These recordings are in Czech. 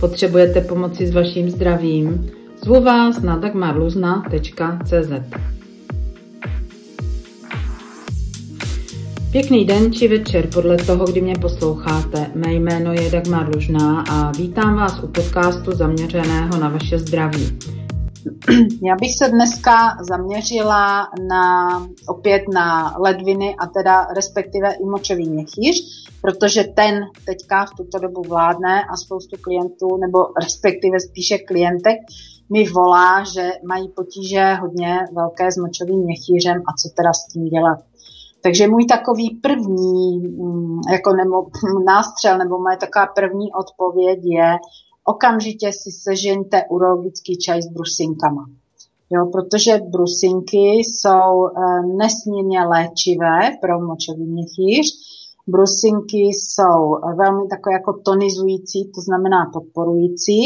potřebujete pomoci s vaším zdravím, zvu vás na dagmarluzna.cz. Pěkný den či večer podle toho, kdy mě posloucháte. Mé jméno je Dagmar Lužná a vítám vás u podcastu zaměřeného na vaše zdraví. Já bych se dneska zaměřila na, opět na ledviny a teda respektive i močový měchýř, protože ten teďka v tuto dobu vládne a spoustu klientů, nebo respektive spíše klientek, mi volá, že mají potíže hodně velké s močovým měchýřem a co teda s tím dělat. Takže můj takový první mm, jako nebo nástřel, nebo moje taková první odpověď je, okamžitě si sežeňte urologický čaj s brusinkama. Jo, protože brusinky jsou e, nesmírně léčivé pro močový měchýř. Brusinky jsou velmi takové jako tonizující, to znamená podporující.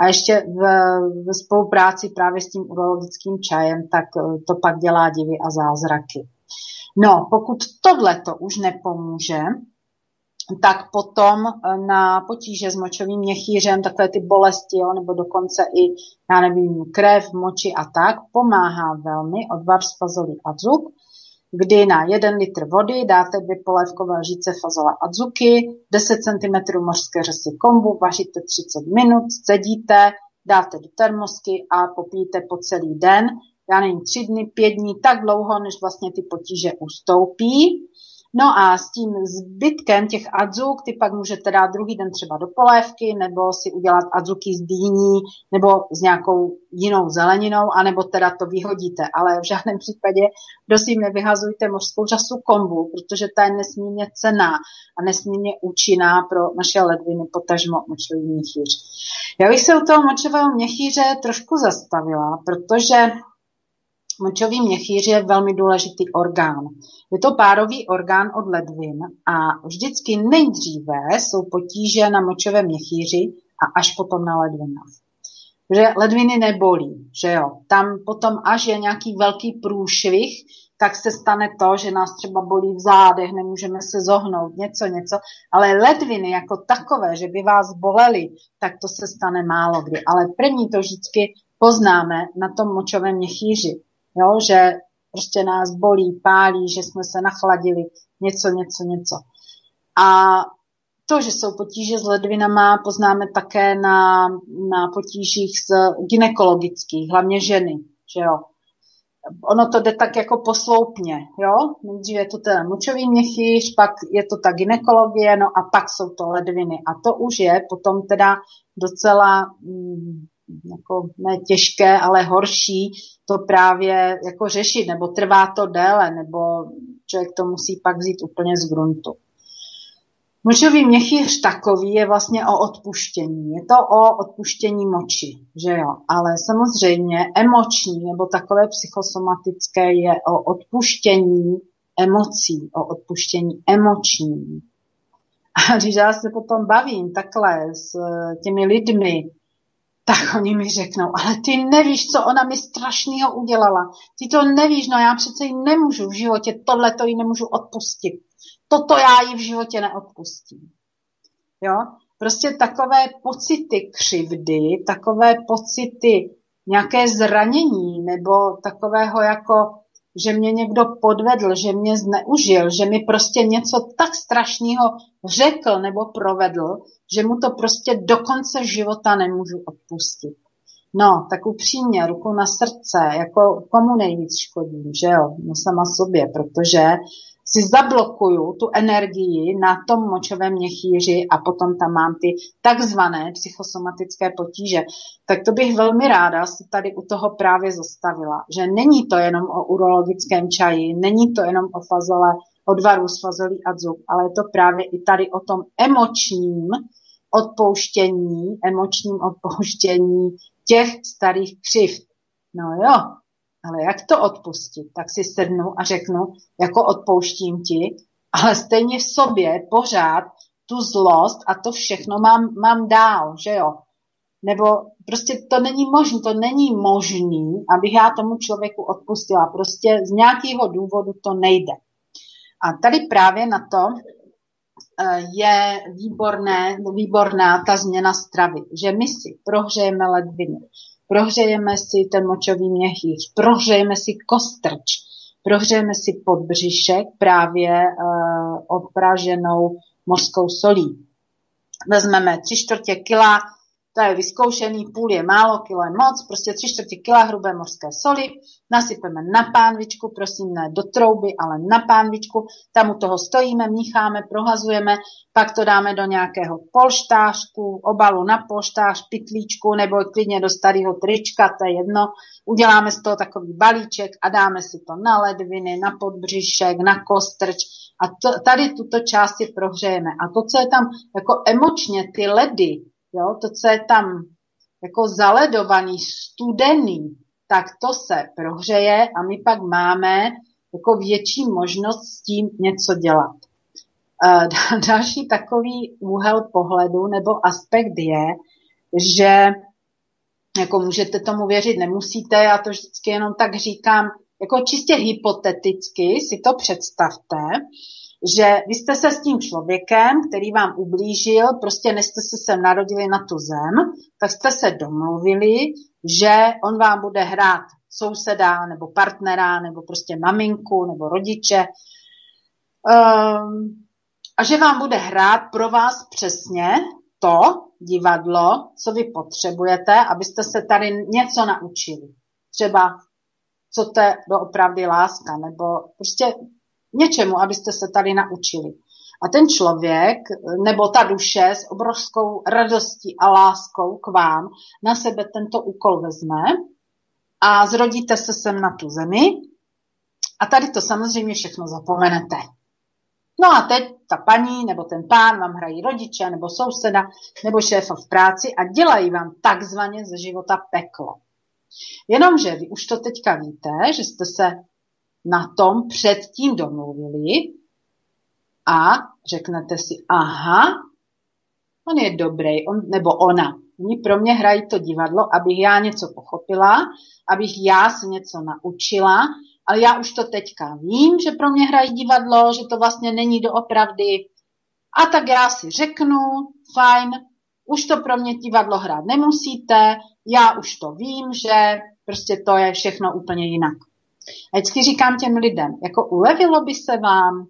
A ještě v, v spolupráci právě s tím urologickým čajem, tak e, to pak dělá divy a zázraky. No, pokud tohle to už nepomůže, tak potom eh, na potíže s močovým měchýřem, takové ty bolesti, jo, nebo dokonce i, já nevím, krev, moči a tak, pomáhá velmi odvar z fazolí adzuk, kdy na 1 litr vody dáte dvě polévkové lžíce fazola adzuky, 10 cm mořské řasy kombu, vaříte 30 minut, scedíte, dáte do termosky a popijete po celý den, já nevím, tři dny, pět dní, tak dlouho, než vlastně ty potíže ustoupí. No a s tím zbytkem těch adzuk ty pak můžete dát druhý den třeba do polévky, nebo si udělat adzuky z dýní, nebo s nějakou jinou zeleninou, anebo teda to vyhodíte. Ale v žádném případě, prosím, nevyhazujte mořskou řasu kombu, protože ta je nesmírně cená a nesmírně účinná pro naše ledviny, potažmo močový měchýř. Já bych se u toho močového měchýře trošku zastavila, protože Močový měchýř je velmi důležitý orgán. Je to párový orgán od ledvin a vždycky nejdříve jsou potíže na močovém měchýři a až potom na ledvinách. Že ledviny nebolí, že jo. Tam potom, až je nějaký velký průšvih, tak se stane to, že nás třeba bolí v zádech, nemůžeme se zohnout, něco, něco. Ale ledviny jako takové, že by vás bolely, tak to se stane málo kdy. Ale první to vždycky poznáme na tom močovém měchýři jo, že prostě nás bolí, pálí, že jsme se nachladili, něco, něco, něco. A to, že jsou potíže s ledvinama, poznáme také na, na potížích z ginekologických, hlavně ženy, že jo. Ono to jde tak jako posloupně, jo. Nejdřív je to ten močový měchýř, pak je to ta ginekologie, no a pak jsou to ledviny. A to už je potom teda docela mm, jako ne těžké, ale horší to právě jako řešit, nebo trvá to déle, nebo člověk to musí pak vzít úplně z gruntu. Močový měchýř takový je vlastně o odpuštění. Je to o odpuštění moči, že jo. Ale samozřejmě emoční nebo takové psychosomatické je o odpuštění emocí, o odpuštění emoční. A když já se potom bavím takhle s těmi lidmi, tak oni mi řeknou, ale ty nevíš, co ona mi strašného udělala. Ty to nevíš, no já přece jí nemůžu v životě, tohle to jí nemůžu odpustit. Toto já jí v životě neodpustím. Jo? Prostě takové pocity křivdy, takové pocity nějaké zranění nebo takového jako, že mě někdo podvedl, že mě zneužil, že mi prostě něco tak strašného řekl nebo provedl, že mu to prostě do konce života nemůžu odpustit. No, tak upřímně, ruku na srdce, jako komu nejvíc škodím, že jo? No sama sobě, protože si zablokuju tu energii na tom močovém měchýři a potom tam mám ty takzvané psychosomatické potíže. Tak to bych velmi ráda se tady u toho právě zastavila, že není to jenom o urologickém čaji, není to jenom o fazole, odvaru z fazolí a zub, ale je to právě i tady o tom emočním odpouštění, emočním odpouštění těch starých křivd. No jo, ale jak to odpustit? Tak si sednu a řeknu, jako odpouštím ti, ale stejně v sobě pořád tu zlost a to všechno mám, mám dál, že jo? Nebo prostě to není možné, to není možný, abych já tomu člověku odpustila. Prostě z nějakého důvodu to nejde. A tady právě na to eh, je výborné, výborná ta změna stravy, že my si prohřejeme ledviny, prohřejeme si ten močový měchýř, prohřejeme si kostrč, prohřejeme si podbřišek právě uh, odpraženou mořskou solí. Vezmeme tři čtvrtě kila to je vyzkoušený, půl je málo, kilo je moc, prostě tři čtvrtě kila hrubé mořské soli, nasypeme na pánvičku, prosím ne do trouby, ale na pánvičku, tam u toho stojíme, mícháme, prohazujeme, pak to dáme do nějakého polštářku, obalu na polštář, pitlíčku nebo klidně do starého trička, to je jedno, uděláme z toho takový balíček a dáme si to na ledviny, na podbřišek, na kostrč. A to, tady tuto část si prohřejeme. A to, co je tam jako emočně, ty ledy, Jo? To, co je tam jako zaledovaný, studený, tak to se prohřeje a my pak máme jako větší možnost s tím něco dělat. E, další takový úhel pohledu nebo aspekt je, že jako můžete tomu věřit, nemusíte, já to vždycky jenom tak říkám, jako čistě hypoteticky si to představte, že vy jste se s tím člověkem, který vám ublížil, prostě než jste se sem narodili na tu zem, tak jste se domluvili, že on vám bude hrát souseda nebo partnera nebo prostě maminku nebo rodiče um, a že vám bude hrát pro vás přesně to divadlo, co vy potřebujete, abyste se tady něco naučili. Třeba co to je doopravdy láska, nebo prostě něčemu, abyste se tady naučili. A ten člověk, nebo ta duše s obrovskou radostí a láskou k vám na sebe tento úkol vezme a zrodíte se sem na tu zemi a tady to samozřejmě všechno zapomenete. No a teď ta paní nebo ten pán vám hrají rodiče nebo souseda nebo šéfa v práci a dělají vám takzvaně ze života peklo. Jenomže vy už to teďka víte, že jste se na tom předtím domluvili a řeknete si, aha, on je dobrý, on, nebo ona. Oni pro mě hrají to divadlo, abych já něco pochopila, abych já se něco naučila, ale já už to teďka vím, že pro mě hrají divadlo, že to vlastně není doopravdy. A tak já si řeknu, fajn, už to pro mě divadlo hrát nemusíte, já už to vím, že prostě to je všechno úplně jinak. A vždycky říkám těm lidem, jako ulevilo by se vám?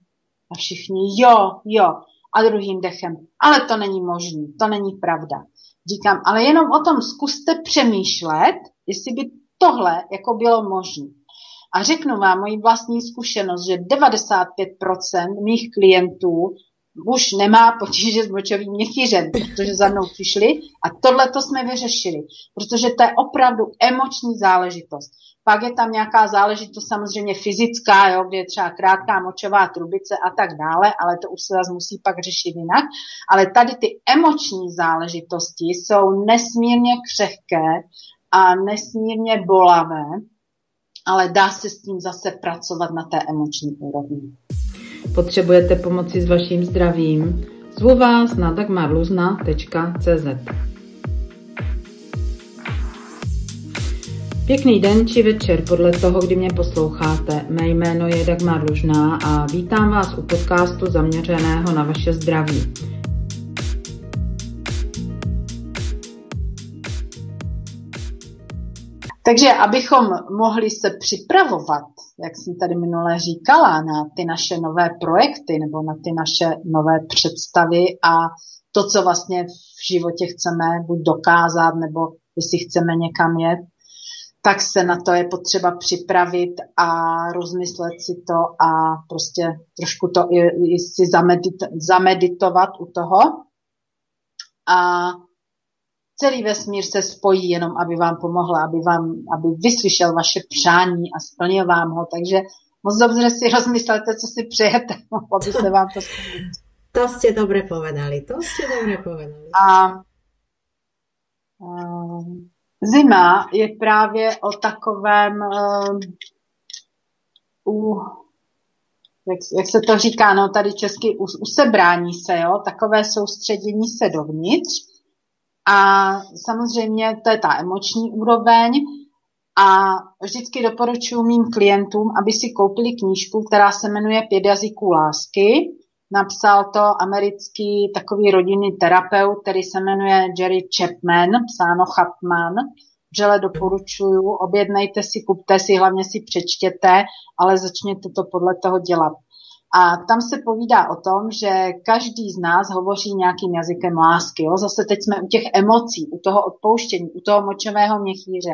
A všichni, jo, jo. A druhým dechem, ale to není možné, to není pravda. Říkám, ale jenom o tom zkuste přemýšlet, jestli by tohle jako bylo možné. A řeknu vám moji vlastní zkušenost, že 95% mých klientů už nemá potíže s močovým měchýřem, protože za mnou přišli a tohle to jsme vyřešili, protože to je opravdu emoční záležitost. Pak je tam nějaká záležitost samozřejmě fyzická, jo, kde je třeba krátká močová trubice a tak dále, ale to už se zase musí pak řešit jinak. Ale tady ty emoční záležitosti jsou nesmírně křehké a nesmírně bolavé, ale dá se s tím zase pracovat na té emoční úrovni. Potřebujete pomoci s vaším zdravím? Zvu vás na dagmarluzna.cz Pěkný den či večer podle toho, kdy mě posloucháte. Mé jméno je Dagmar Lužná a vítám vás u podcastu zaměřeného na vaše zdraví. Takže abychom mohli se připravovat, jak jsem tady minule říkala, na ty naše nové projekty nebo na ty naše nové představy a to, co vlastně v životě chceme buď dokázat, nebo jestli chceme někam jet, tak se na to je potřeba připravit a rozmyslet si to a prostě trošku to i, i si zamedit, zameditovat u toho. A celý vesmír se spojí jenom, aby vám pomohla, aby, vám, aby vyslyšel vaše přání a splnil vám ho. Takže moc dobře si rozmyslete, co si přejete, aby se vám to splnilo. To jste dobře povedali, to jste dobře povedali. A, a Zima je právě o takovém uh, jak, jak se to říká, no tady česky u, usebrání se, jo, takové soustředění se dovnitř. A samozřejmě to je ta emoční úroveň. A vždycky doporučuji mým klientům, aby si koupili knížku, která se jmenuje Pět jazyků lásky. Napsal to americký takový rodinný terapeut, který se jmenuje Jerry Chapman, psáno Chapman. Vřele doporučuju, objednejte si, kupte si, hlavně si přečtěte, ale začněte to podle toho dělat. A tam se povídá o tom, že každý z nás hovoří nějakým jazykem lásky. Jo? Zase teď jsme u těch emocí, u toho odpouštění, u toho močového měchýře.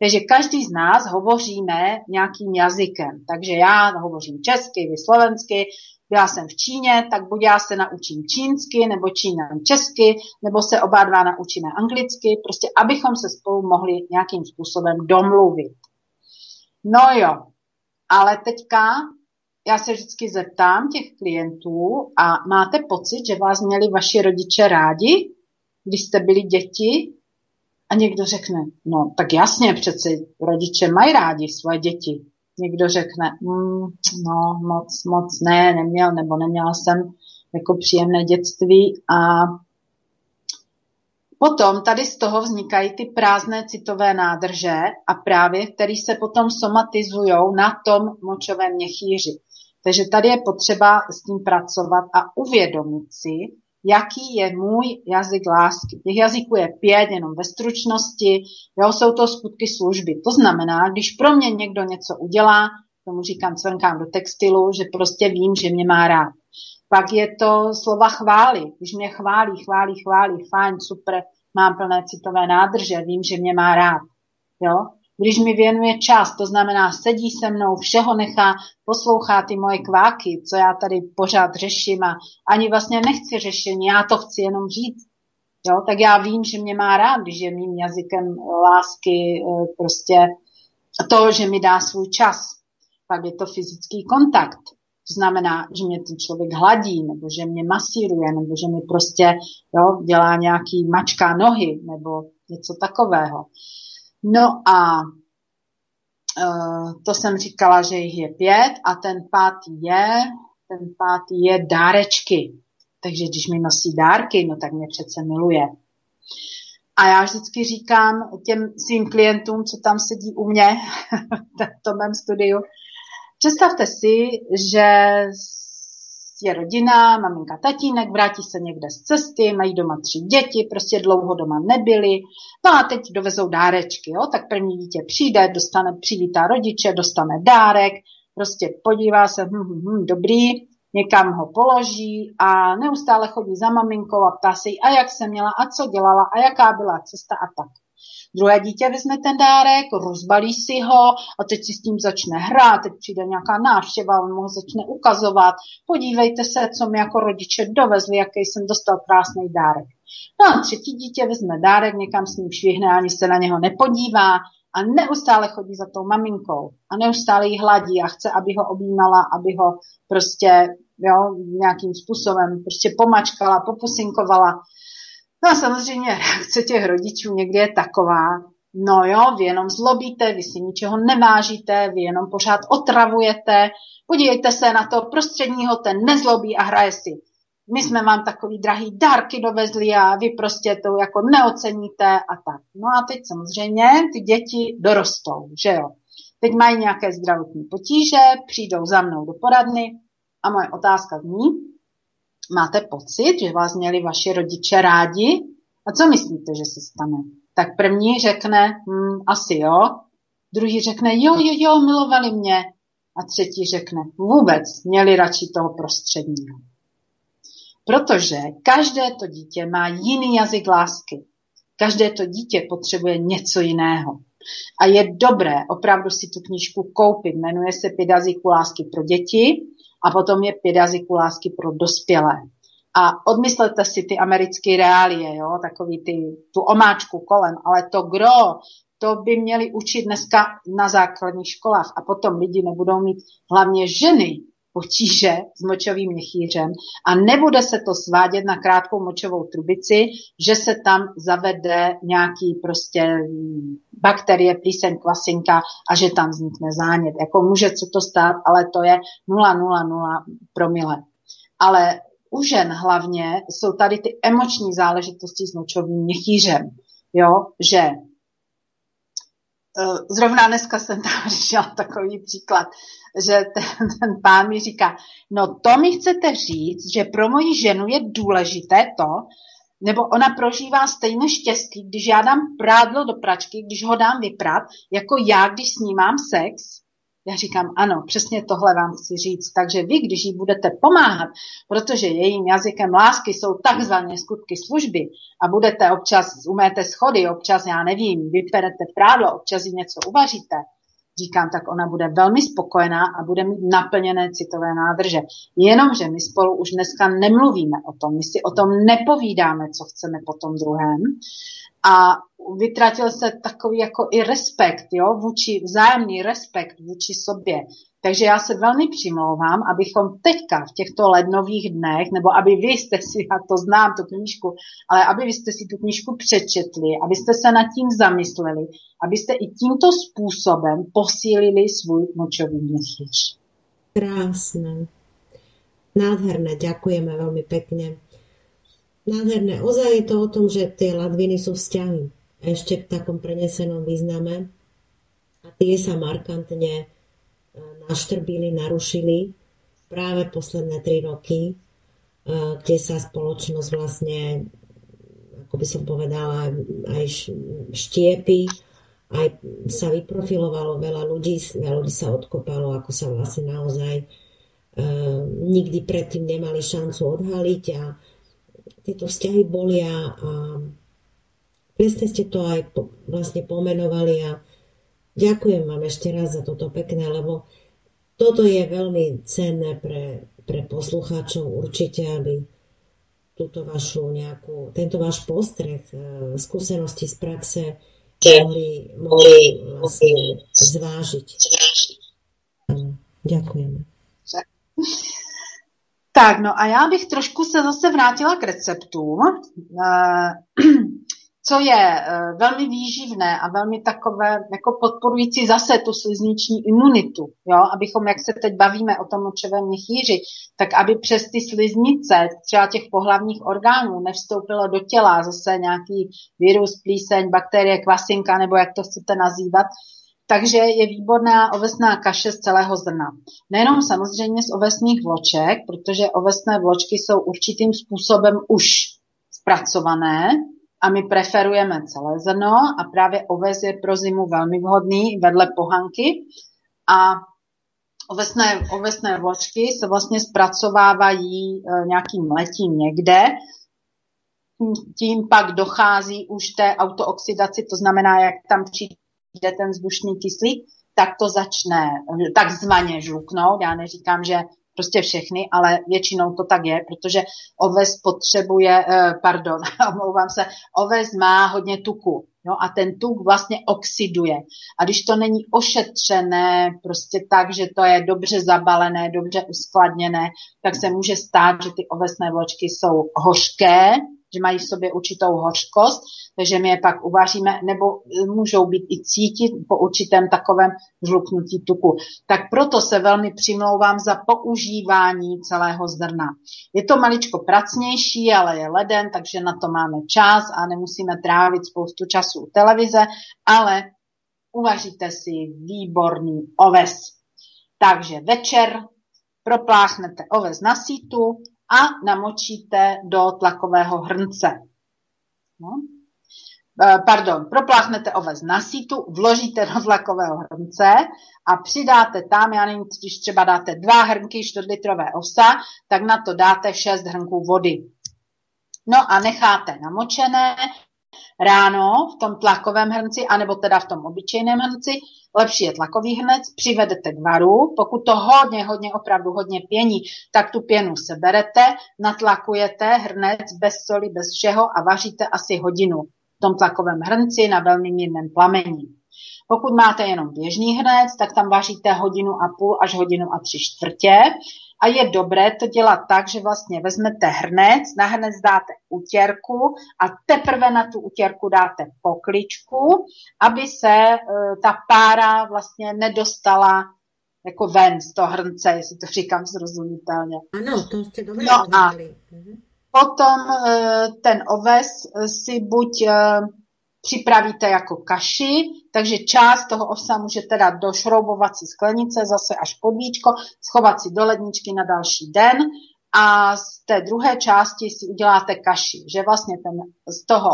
Takže každý z nás hovoříme nějakým jazykem. Takže já hovořím česky, vy slovensky, byla jsem v Číně, tak buď já se naučím čínsky, nebo Číňan česky, nebo se oba dva naučíme anglicky, prostě abychom se spolu mohli nějakým způsobem domluvit. No jo, ale teďka já se vždycky zeptám těch klientů a máte pocit, že vás měli vaši rodiče rádi, když jste byli děti? A někdo řekne, no tak jasně, přece rodiče mají rádi svoje děti. Někdo řekne, mm, no moc, moc ne, neměl, nebo neměla jsem jako příjemné dětství a Potom tady z toho vznikají ty prázdné citové nádrže a právě, které se potom somatizují na tom močovém měchýři. Takže tady je potřeba s tím pracovat a uvědomit si, jaký je můj jazyk lásky. Těch jazyků je pět, jenom ve stručnosti, jo, jsou to skutky služby. To znamená, když pro mě někdo něco udělá, tomu říkám cvrnkám do textilu, že prostě vím, že mě má rád. Pak je to slova chvály. Když mě chválí, chválí, chválí, fajn, super, mám plné citové nádrže, vím, že mě má rád. Jo? Když mi věnuje čas, to znamená sedí se mnou, všeho nechá, poslouchá ty moje kváky, co já tady pořád řeším a ani vlastně nechci řešení, já to chci jenom říct. Jo, tak já vím, že mě má rád, když je mým jazykem lásky eh, prostě to, že mi dá svůj čas. Pak je to fyzický kontakt. To znamená, že mě ten člověk hladí, nebo že mě masíruje, nebo že mi prostě jo, dělá nějaký mačka nohy, nebo něco takového. No a uh, to jsem říkala, že jich je pět a ten pátý je, ten pátý je dárečky. Takže když mi nosí dárky, no tak mě přece miluje. A já vždycky říkám těm svým klientům, co tam sedí u mě v tom mém studiu, představte si, že je rodina, maminka, tatínek, vrátí se někde z cesty, mají doma tři děti, prostě dlouho doma nebyli, no a teď dovezou dárečky, jo, tak první dítě přijde, dostane, přivítá rodiče, dostane dárek, prostě podívá se, hm, hm, hm, dobrý, někam ho položí a neustále chodí za maminkou a ptá se jí, a jak se měla, a co dělala, a jaká byla cesta a tak. Druhé dítě vezme ten dárek, rozbalí si ho a teď si s tím začne hrát, teď přijde nějaká návštěva, on ho začne ukazovat. Podívejte se, co mi jako rodiče dovezli, jaký jsem dostal krásný dárek. No a třetí dítě vezme dárek, někam s ním švihne, ani se na něho nepodívá a neustále chodí za tou maminkou a neustále jí hladí a chce, aby ho objímala, aby ho prostě jo, nějakým způsobem prostě pomačkala, popusinkovala. No a samozřejmě reakce těch rodičů někdy je taková, no jo, vy jenom zlobíte, vy si ničeho nevážíte, vy jenom pořád otravujete, podívejte se na to prostředního, ten nezlobí a hraje si. My jsme vám takový drahý dárky dovezli a vy prostě to jako neoceníte a tak. No a teď samozřejmě ty děti dorostou, že jo. Teď mají nějaké zdravotní potíže, přijdou za mnou do poradny a moje otázka zní, máte pocit, že vás měli vaši rodiče rádi? A co myslíte, že se stane? Tak první řekne, hm, asi jo. Druhý řekne, jo, jo, jo, milovali mě. A třetí řekne, vůbec, měli radši toho prostředního. Protože každé to dítě má jiný jazyk lásky. Každé to dítě potřebuje něco jiného. A je dobré opravdu si tu knížku koupit. Jmenuje se Pět jazyků lásky pro děti a potom je pět jazyků lásky pro dospělé. A odmyslete si ty americké reálie, jo, takový ty, tu omáčku kolem, ale to gro, to by měli učit dneska na základních školách a potom lidi nebudou mít hlavně ženy potíže s močovým měchýřem a nebude se to svádět na krátkou močovou trubici, že se tam zavede nějaký prostě bakterie, plíseň, kvasinka a že tam vznikne zánět. Jako může se to stát, ale to je 0,00 promile. Ale u žen hlavně jsou tady ty emoční záležitosti s močovým měchýřem. Jo, že zrovna dneska jsem tam řešila takový příklad, že ten, ten pán mi říká, no to mi chcete říct, že pro moji ženu je důležité to, nebo ona prožívá stejné štěstí, když já dám prádlo do pračky, když ho dám vyprat, jako já, když s ní mám sex. Já říkám, ano, přesně tohle vám chci říct. Takže vy, když jí budete pomáhat, protože jejím jazykem lásky jsou takzvané skutky služby a budete občas, uméte schody, občas, já nevím, vyperete prádlo, občas jí něco uvaříte, říkám, tak ona bude velmi spokojená a bude mít naplněné citové nádrže. Jenomže my spolu už dneska nemluvíme o tom, my si o tom nepovídáme, co chceme po tom druhém a vytratil se takový jako i respekt, jo, vůči, vzájemný respekt vůči sobě. Takže já se velmi přimlouvám, abychom teďka v těchto lednových dnech, nebo aby vy jste si, já to znám, tu knížku, ale aby vy jste si tu knížku přečetli, abyste se nad tím zamysleli, abyste i tímto způsobem posílili svůj močový měsíč. Krásné. Nádherné, ďakujeme veľmi pekne. Nádherné. Ozaj je to o tom, že tie ladviny sú vzťahy. Ešte v takom prenesenom význame. A tie sa markantne naštrbili, narušili práve posledné tri roky, eh, kde sa spoločnosť vlastne, ako by som povedala, aj štiepi, aj sa vyprofilovalo veľa ľudí, veľa ľudí sa odkopalo, ako sa vlastne naozaj uh, nikdy predtým nemali šancu odhaliť a tieto vzťahy bolia a presne ste to aj po, vlastne pomenovali a ďakujem vám ešte raz za toto pekné, lebo toto je veľmi cenné pre, pre poslucháčov určite, aby túto vašu nejakú, tento váš postreh, skúsenosti z praxe mohli, mohli vlastne zvážiť. Ďakujeme. Tak, no a já bych trošku se zase vrátila k receptům. Co je eh, velmi výživné a velmi takové jako podporující zase tu slizniční imunitu, jo? abychom, jak se teď bavíme o tom močovém měchýři, tak aby přes ty sliznice třeba těch pohlavních orgánů nevstoupilo do těla zase nějaký virus, plíseň, bakterie, kvasinka, nebo jak to chcete nazývat, takže je výborná ovesná kaše z celého zrna. Nejenom samozřejmě z ovesných vloček, protože ovesné vločky jsou určitým způsobem už zpracované, a my preferujeme celé zrno a právě oves je pro zimu velmi vhodný vedle pohanky a ovesné, ovesné vločky se vlastně zpracovávají e, nějakým letím někde, tím pak dochází už té autooxidaci, to znamená, jak tam přijde ten vzdušný kyslík, tak to začne takzvaně žluknout. Já neříkám, že prostě všechny, ale většinou to tak je, protože oves potřebuje, eh, pardon, omlouvám se, oves má hodně tuku. No a ten tuk vlastně oxiduje. A když to není ošetřené, prostě tak, že to je dobře zabalené, dobře uskladněné, tak se může stát, že ty ovesné vločky jsou hořké, že mají v sobě určitou hořkost, takže my je pak uvaříme, nebo můžou být i cítit po určitém takovém žluknutí tuku. Tak proto se velmi přimlouvám za používání celého zrna. Je to maličko pracnější, ale je leden, takže na to máme čas a nemusíme trávit spoustu času u televize, ale uvaříte si výborný oves. Takže večer propláchnete oves na sítu, a namočíte do tlakového hrnce. No. E, pardon, propláchnete oves na sítu, vložíte do tlakového hrnce a přidáte tam, já nevím, když třeba dáte dva hrnky čtvrtlitrové osa, tak na to dáte šest hrnků vody. No a necháte namočené ráno v tom tlakovém hrnci, anebo teda v tom obyčejném hrnci, lepší je tlakový hrnec, přivedete k varu, pokud to hodně, hodně, opravdu hodně pění, tak tu pěnu seberete, natlakujete hrnec bez soli, bez všeho a vaříte asi hodinu v tom tlakovém hrnci na velmi mírném plamení. Pokud máte jenom běžný hrnec, tak tam vaříte hodinu a půl až hodinu a tři čtvrtě a je dobré to dělat tak, že vlastně vezmete hrnec, na hrnec dáte utěrku a teprve na tu utěrku dáte pokličku, aby se e, ta pára vlastně nedostala jako ven z toho hrnce, jestli to říkám zrozumitelně. Ano, to jste dobře no a mhm. potom e, ten oves si buď e, připravíte jako kaši, takže část toho ovsa můžete dát do šroubovací sklenice, zase až pod víčko, schovat si do ledničky na další den. A z té druhé části si uděláte kaši, že vlastně ten z toho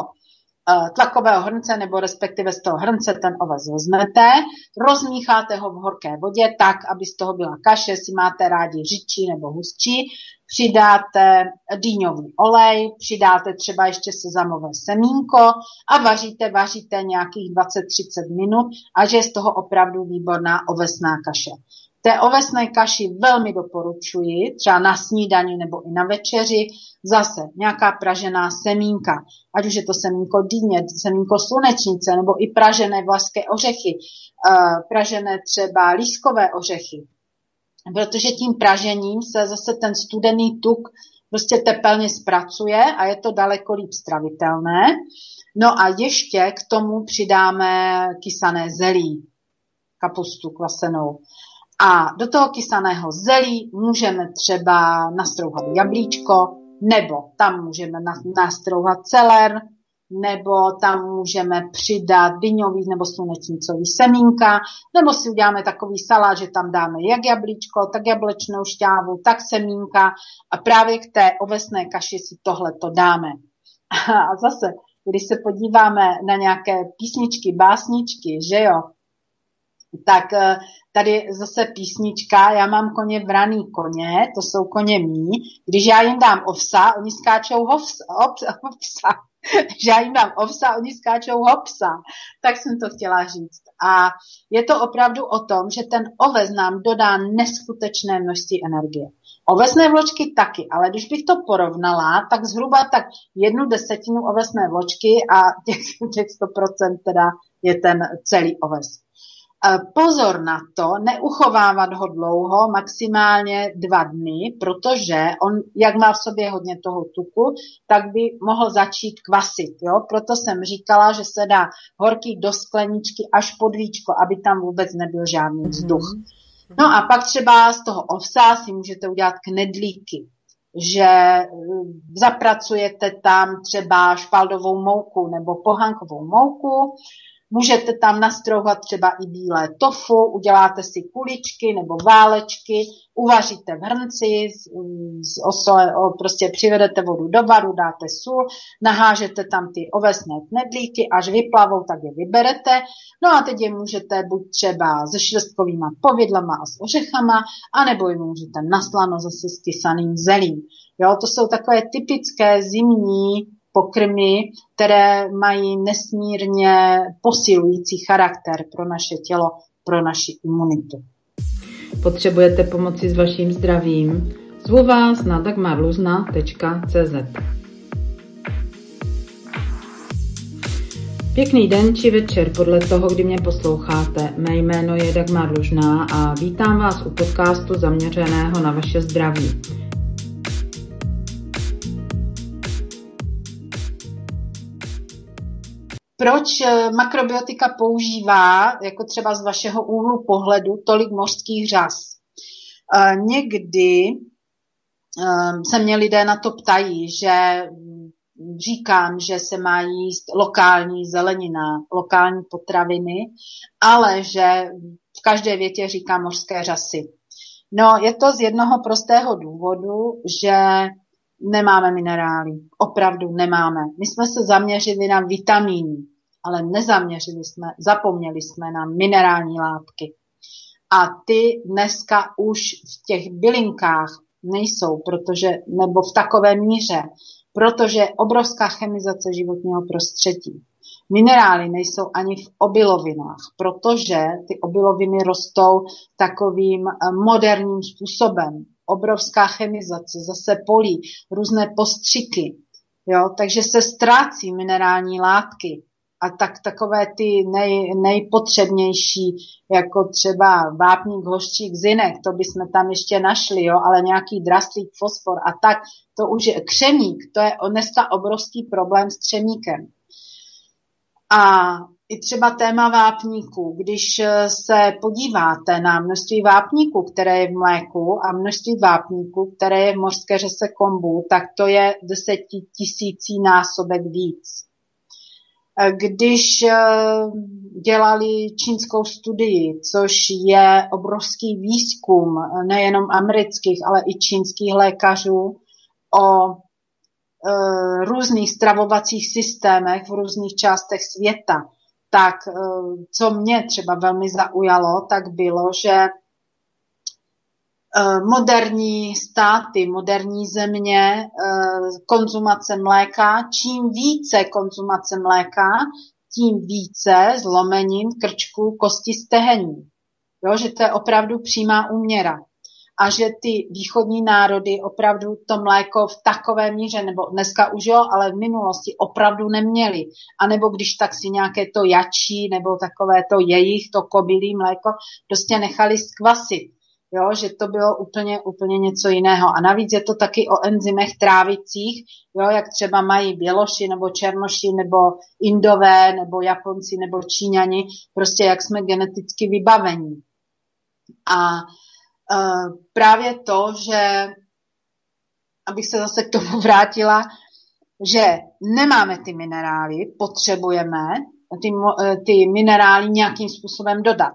tlakového hrnce nebo respektive z toho hrnce ten oves vezmete, rozmícháte ho v horké vodě tak, aby z toho byla kaše, si máte rádi řičí nebo hustší, přidáte dýňový olej, přidáte třeba ještě sezamové semínko a vaříte, vaříte nějakých 20-30 minut a že je z toho opravdu výborná ovesná kaše. Té ovesné kaši velmi doporučuji, třeba na snídani nebo i na večeři, zase nějaká pražená semínka, ať už je to semínko dýně, semínko slunečnice, nebo i pražené vlaské ořechy, eh, pražené třeba lískové ořechy. Protože tím pražením se zase ten studený tuk prostě tepelně zpracuje a je to daleko líp stravitelné. No a ještě k tomu přidáme kysané zelí, kapustu kvasenou. A do toho kysaného zelí můžeme třeba nastrouhat jablíčko, nebo tam můžeme nastrouhat celer, nebo tam můžeme přidat dyňový nebo slunečnicový semínka, nebo si uděláme takový salát, že tam dáme jak jablíčko, tak jablečnou šťávu, tak semínka a právě k té ovesné kaši si tohle to dáme. A zase, když se podíváme na nějaké písničky, básničky, že jo, tak eh, tady zase písnička, já mám koně vraný koně, to jsou koně mý, když já jim dám ovsa, oni skáčou hovsa, ovsa, že já jim dám ovsa, oni skáčou hopsa, tak jsem to chtěla říct. A je to opravdu o tom, že ten oves nám dodá neskutečné množství energie. Ovesné vločky taky, ale když bych to porovnala, tak zhruba tak jednu desetinu ovesné vločky a těch, těch 100% teda je ten celý oves. Pozor na to, neuchovávat ho dlouho, maximálně dva dny, protože on, jak má v sobě hodně toho tuku, tak by mohl začít kvasit. Jo? Proto jsem říkala, že se dá horký do skleničky až pod víčko, aby tam vůbec nebyl žádný mhm. vzduch. Mm-hmm. No a pak třeba z toho ovsa si můžete udělat knedlíky že eh, zapracujete tam třeba špaldovou mouku nebo pohankovou mouku, Můžete tam nastrouhat třeba i bílé tofu, uděláte si kuličky nebo válečky, uvaříte v hrnci, z osole, prostě přivedete vodu do baru, dáte sůl, nahážete tam ty ovesné knedlíky, až vyplavou, tak je vyberete. No a teď je můžete buď třeba se švestkovýma povidlama a s ořechama, anebo je můžete naslano zase s kysaným zelím. Jo, to jsou takové typické zimní pokrmy, které mají nesmírně posilující charakter pro naše tělo, pro naši imunitu. Potřebujete pomoci s vaším zdravím? Zvu vás na dagmarluzna.cz Pěkný den či večer podle toho, kdy mě posloucháte. Mé jméno je Dagmar Lužná a vítám vás u podcastu zaměřeného na vaše zdraví. Proč eh, makrobiotika používá, jako třeba z vašeho úhlu pohledu, tolik mořských řas. Eh, někdy eh, se mě lidé na to ptají, že říkám, že se má jíst lokální zelenina, lokální potraviny, ale že v každé větě říkám mořské řasy. No, je to z jednoho prostého důvodu, že nemáme minerály. Opravdu nemáme. My jsme se zaměřili na vitamíny ale nezaměřili jsme, zapomněli jsme na minerální látky. A ty dneska už v těch bylinkách nejsou, protože, nebo v takové míře, protože obrovská chemizace životního prostředí. Minerály nejsou ani v obilovinách, protože ty obiloviny rostou takovým eh, moderním způsobem. Obrovská chemizace, zase polí, různé postřiky. Jo? Takže se ztrácí minerální látky a tak takové ty nej, nejpotřebnější, jako třeba vápník, hořčík, zinek, to bychom tam ještě našli, jo, ale nějaký draslík, fosfor a tak, to už je křemík, to je dneska obrovský problém s křemíkem. A i třeba téma vápníku. Když se podíváte na množství vápníku, které je v mléku a množství vápníku, které je v mořské řese kombu, tak to je desetitisící násobek víc. když dělali čínskou studii, což je obrovský výzkum nejenom amerických, ale i čínských lékařů o různých stravovacích systémech v různých částech světa, tak co mě třeba velmi zaujalo, tak bylo, že Eh, moderní státy, moderní země, eh, konzumace mléka, čím více konzumace mléka, tím více zlomenin krčku kosti stehení. Jo, že to je opravdu přímá úměra. A že ty východní národy opravdu to mléko v takové míře, nebo dneska už jo, ale v minulosti opravdu neměli. A nebo když tak si nějaké to jačí, nebo takové to jejich, to kobylí mléko, prostě nechali skvasit jo, že to bylo úplně, úplně něco jiného. A navíc je to taky o enzymech trávicích, jo, jak třeba mají Běloši nebo Černoši nebo Indové nebo Japonci nebo Číňani, prostě jak jsme geneticky vybavení. A uh, právě to, že abych se zase k tomu vrátila, že nemáme ty minerály, potřebujeme ty, e, ty minerály nějakým způsobem dodat.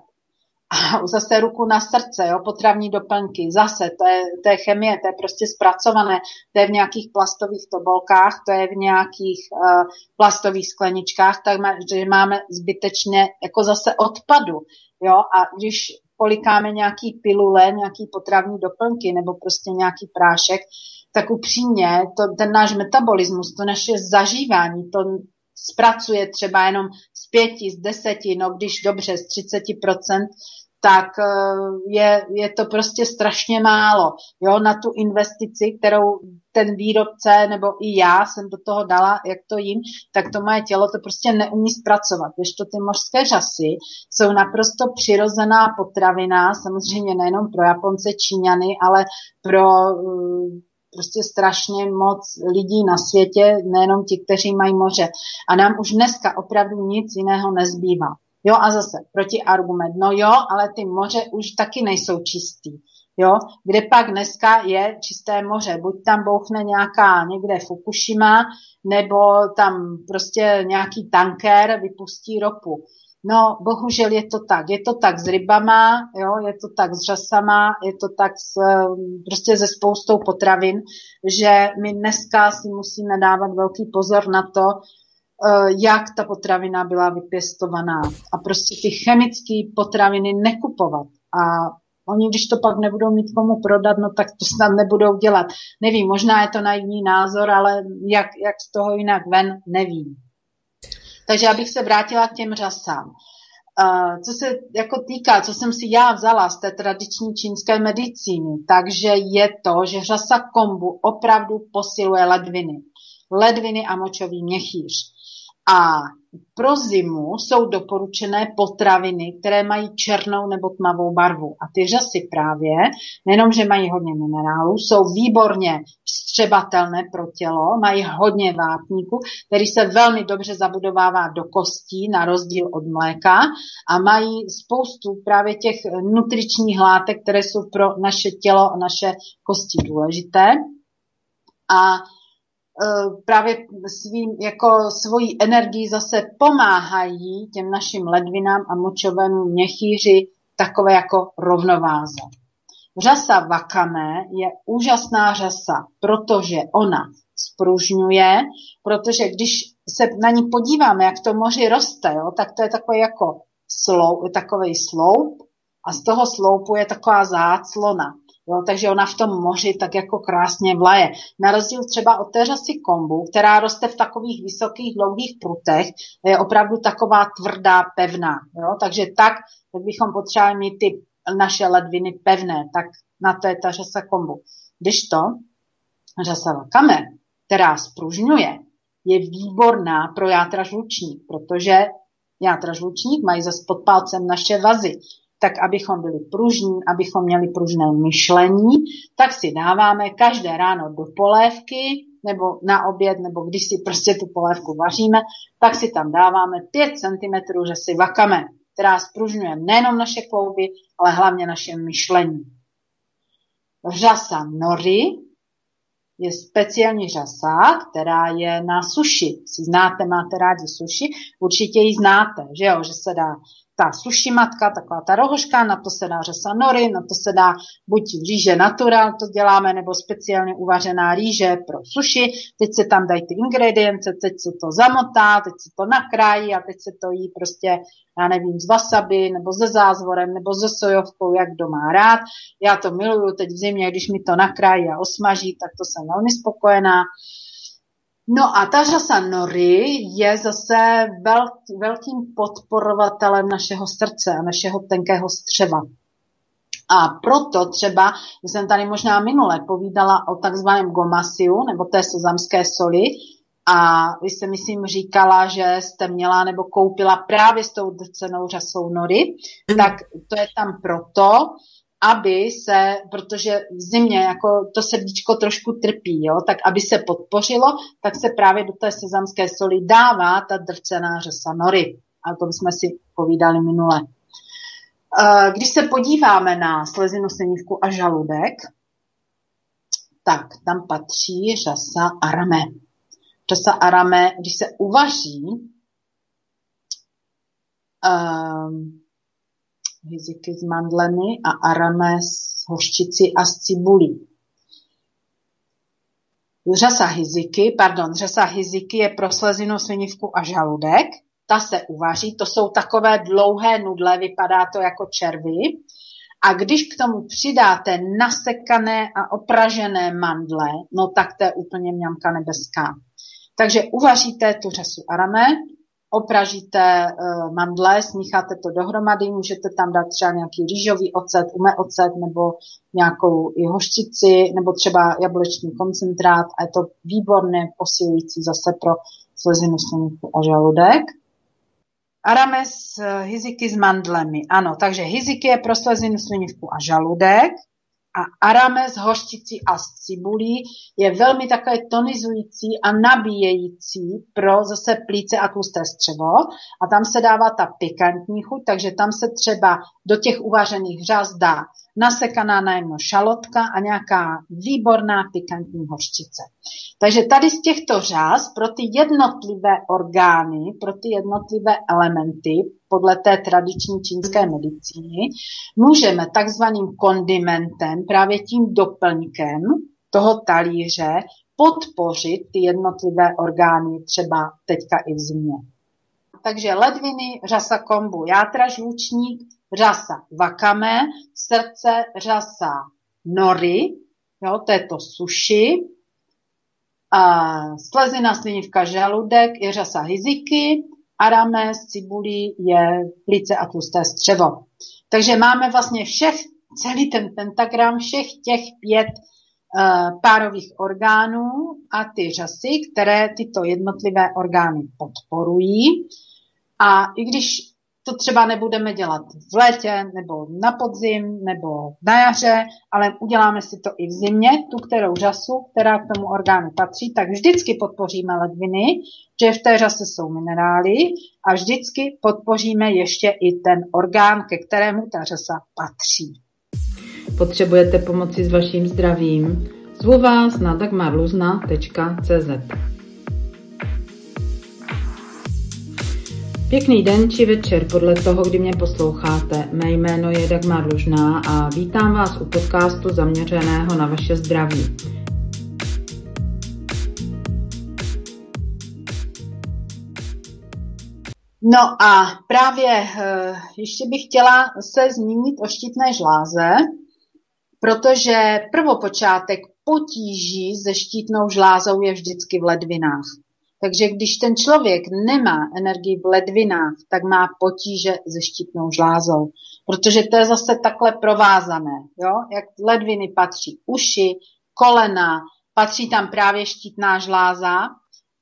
A zase ruku na srdce, jo, potravní doplňky, zase, to je, to je chemie, to je prostě zpracované, to je v nějakých plastových tobolkách, to je v nějakých uh, plastových skleničkách, takže máme zbytečně jako zase odpadu, jo, a když polikáme nějaký pilule, nějaký potravní doplňky nebo prostě nějaký prášek, tak upřímně to, ten náš metabolismus, to naše zažívání, to zpracuje třeba jenom z pěti, z deseti, no když dobře, z 30%, tak eh, je, je to prostě strašně málo. Jo, na tu investici, kterou ten výrobce nebo i já jsem do toho dala, jak to jim, tak to moje tělo to prostě neumí zpracovat. Když to ty mořské řasy jsou naprosto přirozená potravina, samozřejmě nejenom pro Japonce, Číňany, ale pro eh, prostě strašně moc lidí na světě, nejenom ti, kteří mají moře. A nám už dneska opravdu nic jiného nezbývá. Jo, a zase protiargument. No jo, ale ty moře už taky nejsou čistý. Jo, kde pak dneska je čisté moře. Buď tam bouchne nějaká někde Fukushima, nebo tam prostě nějaký tanker vypustí ropu. No, bohužel je to tak. Je to tak s rybama, jo, je to tak s řasama, je to tak s, prostě se spoustou potravin, že my dneska si musíme dávat velký pozor na to, jak ta potravina byla vypěstovaná a prostě ty chemické potraviny nekupovat. A oni, když to pak nebudou mít komu prodat, no tak to snad nebudou dělat. Nevím, možná je to naivní názor, ale jak, jak z toho jinak ven, nevím. Takže abych se vrátila k těm řasám. Uh, co se jako týká, co jsem si já vzala z té tradiční čínské medicíny, takže je to, že řasa kombu opravdu posiluje ledviny. Ledviny a močový měchýř. A pro zimu jsou doporučené potraviny, které mají černou nebo tmavou barvu. A ty řasy právě, nejenom, že mají hodně minerálů, jsou výborně vstřebatelné pro tělo, mají hodně vápníku, který se velmi dobře zabudovává do kostí, na rozdíl od mléka, a mají spoustu právě těch nutričních látek, které jsou pro naše tělo a naše kosti důležité. A právě svým, jako svojí energii zase pomáhají těm našim ledvinám a močovému měchýři takové jako rovnováze. Řasa vakame je úžasná řasa, protože ona spružňuje, protože když se na ní podíváme, jak to moři roste, jo, tak to je takový jako sloup, takový sloup a z toho sloupu je taková záclona. Jo, takže ona v tom moři tak jako krásně vlaje. Na rozdíl třeba od té řasy kombu, která roste v takových vysokých dlouhých prutech, je opravdu taková tvrdá, pevná. Jo, takže tak, jak bychom potřebovali mít ty naše ledviny pevné, tak na to je ta řasa kombu. Když to, řasa vakame, která spružňuje, je výborná pro játra žlučník, protože játra žlučník mají zase pod palcem naše vazy tak abychom byli pružní, abychom měli pružné myšlení, tak si dáváme každé ráno do polévky nebo na oběd, nebo když si prostě tu polévku vaříme, tak si tam dáváme 5 cm, že si vakame, která spružňuje nejenom naše klouby, ale hlavně naše myšlení. Řasa nori je speciální řasa, která je na suši. Si znáte, máte rádi suši, určitě ji znáte, že jo, že se dá ta suši matka, taková ta rohoška, na to se dá řesa nory, na to se dá buď rýže natural, to děláme, nebo speciálně uvařená rýže pro suši. Teď se tam dají ty ingredience, teď se to zamotá, teď se to nakrájí a teď se to jí prostě, já nevím, z wasabi, nebo se zázvorem, nebo se sojovkou, jak kdo má rád. Já to miluju teď v zimě, když mi to nakrájí a osmaží, tak to jsem velmi spokojená. No a ta řasa Nori je zase velký, velkým podporovatelem našeho srdce a našeho tenkého střeva. A proto třeba, jsem tady možná minule povídala o takzvaném gomasiu, nebo té sezamské soli, a vy jste, myslím, říkala, že jste měla nebo koupila právě s tou cenou řasou nory, mm. tak to je tam proto, aby se, protože v zimě jako to srdíčko trošku trpí, jo, tak aby se podpořilo, tak se právě do té sezamské soli dává ta drcená řesa nory. A o tom jsme si povídali minule. Eh, když se podíváme na slezinu senivku a žaludek, tak tam patří řasa arame. Řasa arame, když se uvaří, um, hiziky s mandlemi a arame s hořčici a s cibulí. Řasa hiziky, pardon, řasa hiziky je pro slezinu, svinivku a žaludek. Ta se uvaří, to jsou takové dlouhé nudle, vypadá to jako červy. A když k tomu přidáte nasekané a opražené mandle, no tak to je úplně mňamka nebeská. Takže uvaříte tu řasu arame, opražíte uh, mandle, smícháte to dohromady, můžete tam dát třeba nějaký rýžový ocet, ume ocet nebo nějakou i hořčici nebo třeba jablečný koncentrát a je to výborné posilující zase pro slezinu slinivku a žaludek. Arames uh, hiziky s mandlemi. Ano, takže hiziky je pro slezinu slinivku a žaludek a arame s hořčicí a s cibulí je velmi takové tonizující a nabíjející pro zase plíce a tlusté střevo. A tam se dává ta pikantní chuť, takže tam se třeba do těch uvařených řas dá nasekaná najemno šalotka a nějaká výborná pikantní hořčice. Takže tady z těchto řas pro ty jednotlivé orgány, pro ty jednotlivé elementy, podle té tradiční čínské medicíny, můžeme takzvaným kondimentem, právě tím doplňkem toho talíře, podpořit ty jednotlivé orgány třeba teďka i v zimě. Takže ledviny, řasa kombu, játra, žlučník, řasa vakame, srdce, řasa nori, jo, to je to suši, a slezina, slinivka, žaludek je řasa hiziky, arames, cibulí je plice a tlusté střevo. Takže máme vlastně všech, celý ten pentagram, všech těch pět uh, párových orgánů a ty řasy, které tyto jednotlivé orgány podporují. A i když to třeba nebudeme dělat v létě nebo na podzim nebo na jaře, ale uděláme si to i v zimě, tu kterou řasu, která k tomu orgánu patří, tak vždycky podpoříme ledviny, že v té řase jsou minerály a vždycky podpoříme ještě i ten orgán, ke kterému ta řasa patří. Potřebujete pomoci s vaším zdravím? Zvu vás na dagmarluzna.cz Pěkný den či večer podle toho, kdy mě posloucháte. Mé jméno je Dagmar Lužná a vítám vás u podcastu zaměřeného na vaše zdraví. No a právě eh, ještě bych chtěla se zmínit o štítné žláze, protože prvopočátek potíží se štítnou žlázou je vždycky v ledvinách. Takže když ten člověk nemá energii v ledvinách, tak má potíže se štítnou žlázou. Protože to je zase takhle provázané. Jo? Jak ledviny patří uši, kolena, patří tam právě štítná žláza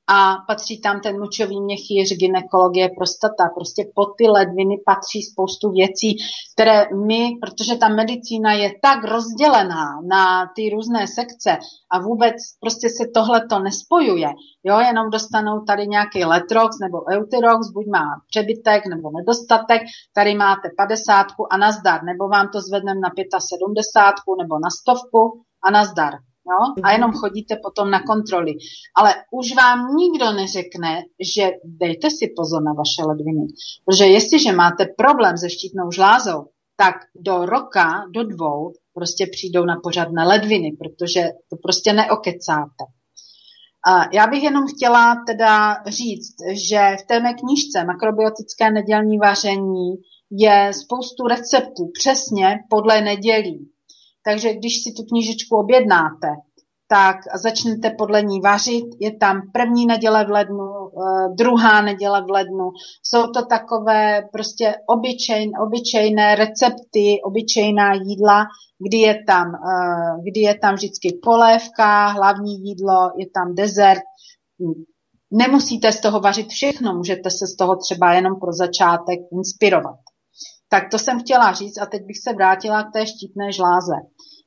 a patří tam ten močový měchýř, ginekologie, prostata. Prostě pod ty ledviny patří spoustu věcí, které my, protože ta medicína je tak rozdělená na ty různé sekce a vůbec prostě se tohle to nespojuje, jo, jenom dostanou tady nějaký letrox nebo eutirox, buď má přebytek nebo nedostatek, tady máte 50 a nazdar, nebo vám to zvedneme na 75 nebo na stovku a nazdar. Jo? A jenom chodíte potom na kontroly. Ale už vám nikdo neřekne, že dejte si pozor na vaše ledviny. Protože jestliže máte problém se štítnou žlázou, tak do roka, do dvou prostě přijdou na pořadné ledviny, protože to prostě neokecáte. A já bych jenom chtěla teda říct, že v té mé knížce Makrobiotické nedělní vaření je spoustu receptů přesně podle nedělí. Takže když si tu knížečku objednáte, tak začnete podle ní vařit. Je tam první neděle v lednu, eh, druhá neděle v lednu. Jsou to takové prostě obyčejné, obyčejné recepty, obyčejná jídla, kdy je tam, eh, kdy je tam vždycky polévka, hlavní jídlo, je tam dezert. Nemusíte z toho vařit všechno, můžete se z toho třeba jenom pro začátek inspirovat. Tak to jsem chtěla říct a teď bych se vrátila k té štítné žláze.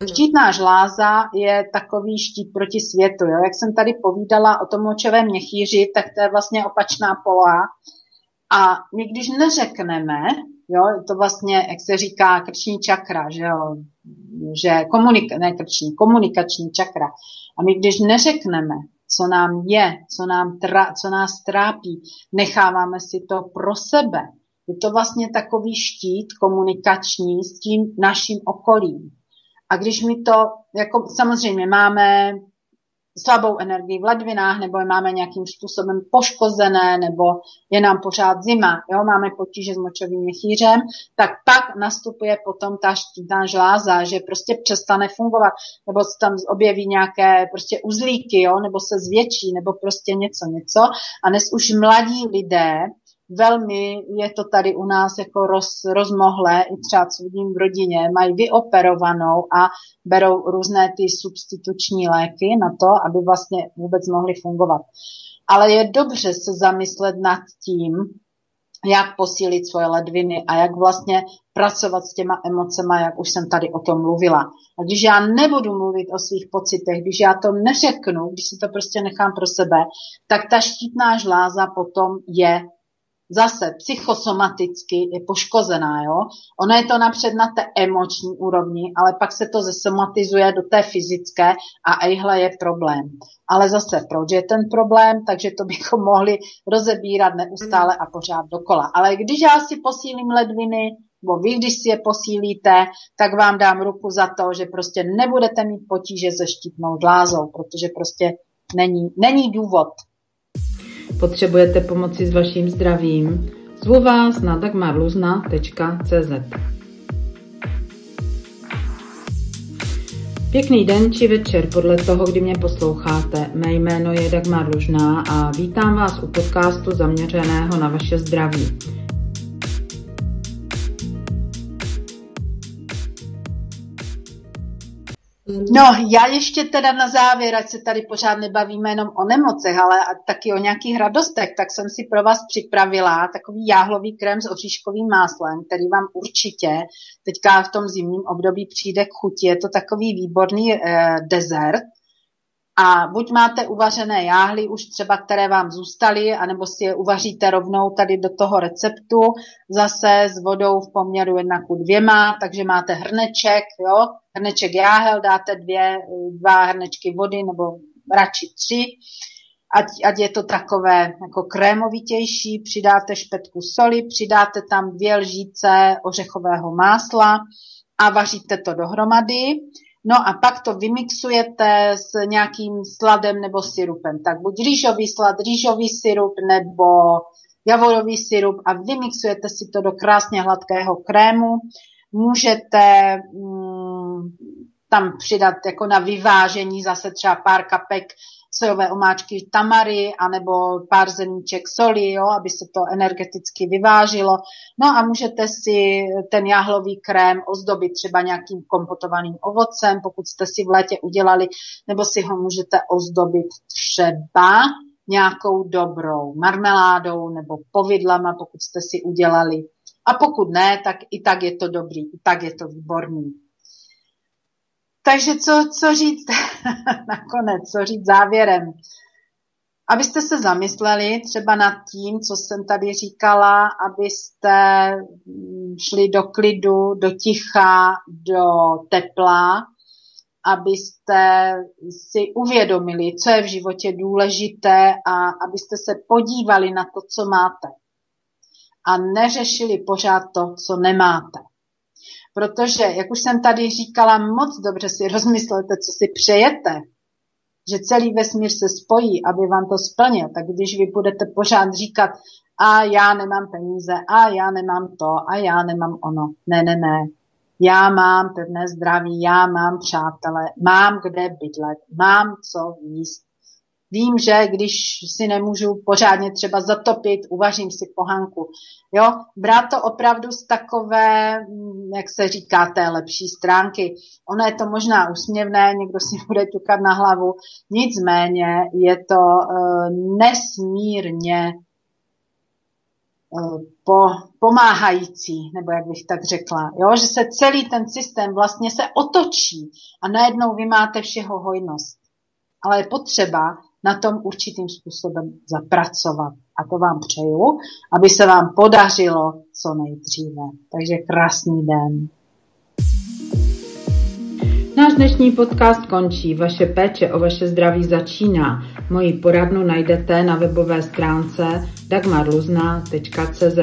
Štítná žláza je takový štít proti světu. Jo? Jak jsem tady povídala o tom močovém měchýři, tak to je vlastně opačná pola. A my když neřekneme, jo, to vlastně, jak se říká, krční čakra, že jo, že komunik- ne krční, komunikační čakra. A my když neřekneme, co nám je, co, nám tra- co nás trápí, necháváme si to pro sebe. Je to vlastně takový štít komunikační s tím naším okolím. A když mi to, jako samozřejmě máme slabou energii v ledvinách, nebo je máme nějakým způsobem poškozené, nebo je nám pořád zima, jo, máme potíže s močovým měchýřem, tak pak nastupuje potom ta štítná žláza, že prostě přestane fungovat, nebo se tam objeví nějaké prostě uzlíky, jo, nebo se zvětší, nebo prostě něco, něco. A dnes už mladí lidé velmi je to tady u nás jako roz, rozmohlé, i třeba co vidím v rodině, mají vyoperovanou a berou různé ty substituční léky na to, aby vlastně vůbec mohly fungovat. Ale je dobře se zamyslet nad tím, jak posílit svoje ledviny a jak vlastně pracovat s těma emocema, jak už jsem tady o tom mluvila. A když já nebudu mluvit o svých pocitech, když já to neřeknu, když si to prostě nechám pro sebe, tak ta štítná žláza potom je zase psychosomaticky je poškozená, jo. Ono je to napřed na té emoční úrovni, ale pak se to zesomatizuje do té fyzické a ejhle je problém. Ale zase, proč je ten problém, takže to bychom mohli rozebírat neustále a pořád dokola. Ale když já si posílím ledviny, nebo vy, když si je posílíte, tak vám dám ruku za to, že prostě nebudete mít potíže se štítnou žlázou, protože prostě není, není důvod Potřebujete pomoci s vaším zdravím? Zvu vás na dagmarluzna.cz Pěkný den či večer podle toho, kdy mě posloucháte. Mé jméno je Dagmar Lužná a vítám vás u podcastu zaměřeného na vaše zdraví. No, já ještě teda na závěr, ať se tady pořád nebavíme jenom o nemocech, ale taky o nějakých radostech, tak jsem si pro vás připravila takový jáhlový krém s oříškovým máslem, který vám určitě teďka v tom zimním období přijde k chuti. Je to takový výborný eh, dezert, a buď máte uvařené jáhly už třeba, které vám zůstaly, anebo si je uvaříte rovnou tady do toho receptu, zase s vodou v poměru jedna ku dvěma, takže máte hrneček, jo, hrneček jáhel, dáte dvě, dva hrnečky vody nebo radši tři, ať, ať je to takové jako krémovitější, přidáte špetku soli, přidáte tam dvě lžíce ořechového másla a vaříte to dohromady. No a pak to vymixujete s nějakým sladem nebo syrupem. Tak buď rýžový slad, rýžový syrup nebo javorový syrup a vymixujete si to do krásně hladkého krému. Můžete mm, tam přidat jako na vyvážení zase třeba pár kapek sojové omáčky tamary anebo pár zrníček soli, jo, aby se to energeticky vyvážilo. No a můžete si ten jahlový krém ozdobit třeba nějakým kompotovaným ovocem, pokud jste si v létě udělali, nebo si ho můžete ozdobit třeba nějakou dobrou marmeládou nebo povidlama, pokud jste si udělali. A pokud ne, tak i tak je to dobrý, i tak je to výborný. Takže co, co říct nakonec, co říct závěrem? Abyste se zamysleli třeba nad tím, co jsem tady říkala, abyste mm, šli do klidu, do ticha, do tepla abyste si uvědomili, co je v životě důležité a abyste se podívali na to, co máte. A neřešili pořád to, co nemáte. Protože, jak už jsem tady říkala, moc dobře si rozmyslete, co si přejete, že celý vesmír se spojí, aby vám to splnil, tak když vy budete pořád říkat, a já nemám peníze, a já nemám to, a já nemám ono. Ne, ne, ne. Já mám pevné zdraví, já mám přátele, mám kde bydlet, mám co jíst. Vím, že když si nemůžu pořádně třeba zatopit, uvařím si pohanku. Jo, brát to opravdu z takové, jak se říká, té lepší stránky. Ono je to možná úsměvné, někdo si bude ťukat na hlavu, nicméně je to uh, nesmírně Eh, po, pomáhající, nebo jak bych tak řekla, jo? že se celý ten systém vlastně se otočí a najednou vy máte všeho hojnost. Ale je potřeba na tom určitým způsobem zapracovat. A to vám přeju, aby se vám podařilo co nejdříve. Takže krásný den. Náš dnešní podcast končí. Vaše péče o vaše zdraví začíná. Moji poradnu najdete na webové stránce dagmarluzna.cz.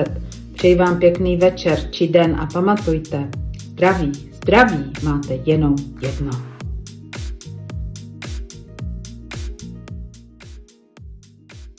Přeji vám pěkný večer či den a pamatujte, zdraví, zdraví máte jenom jedno.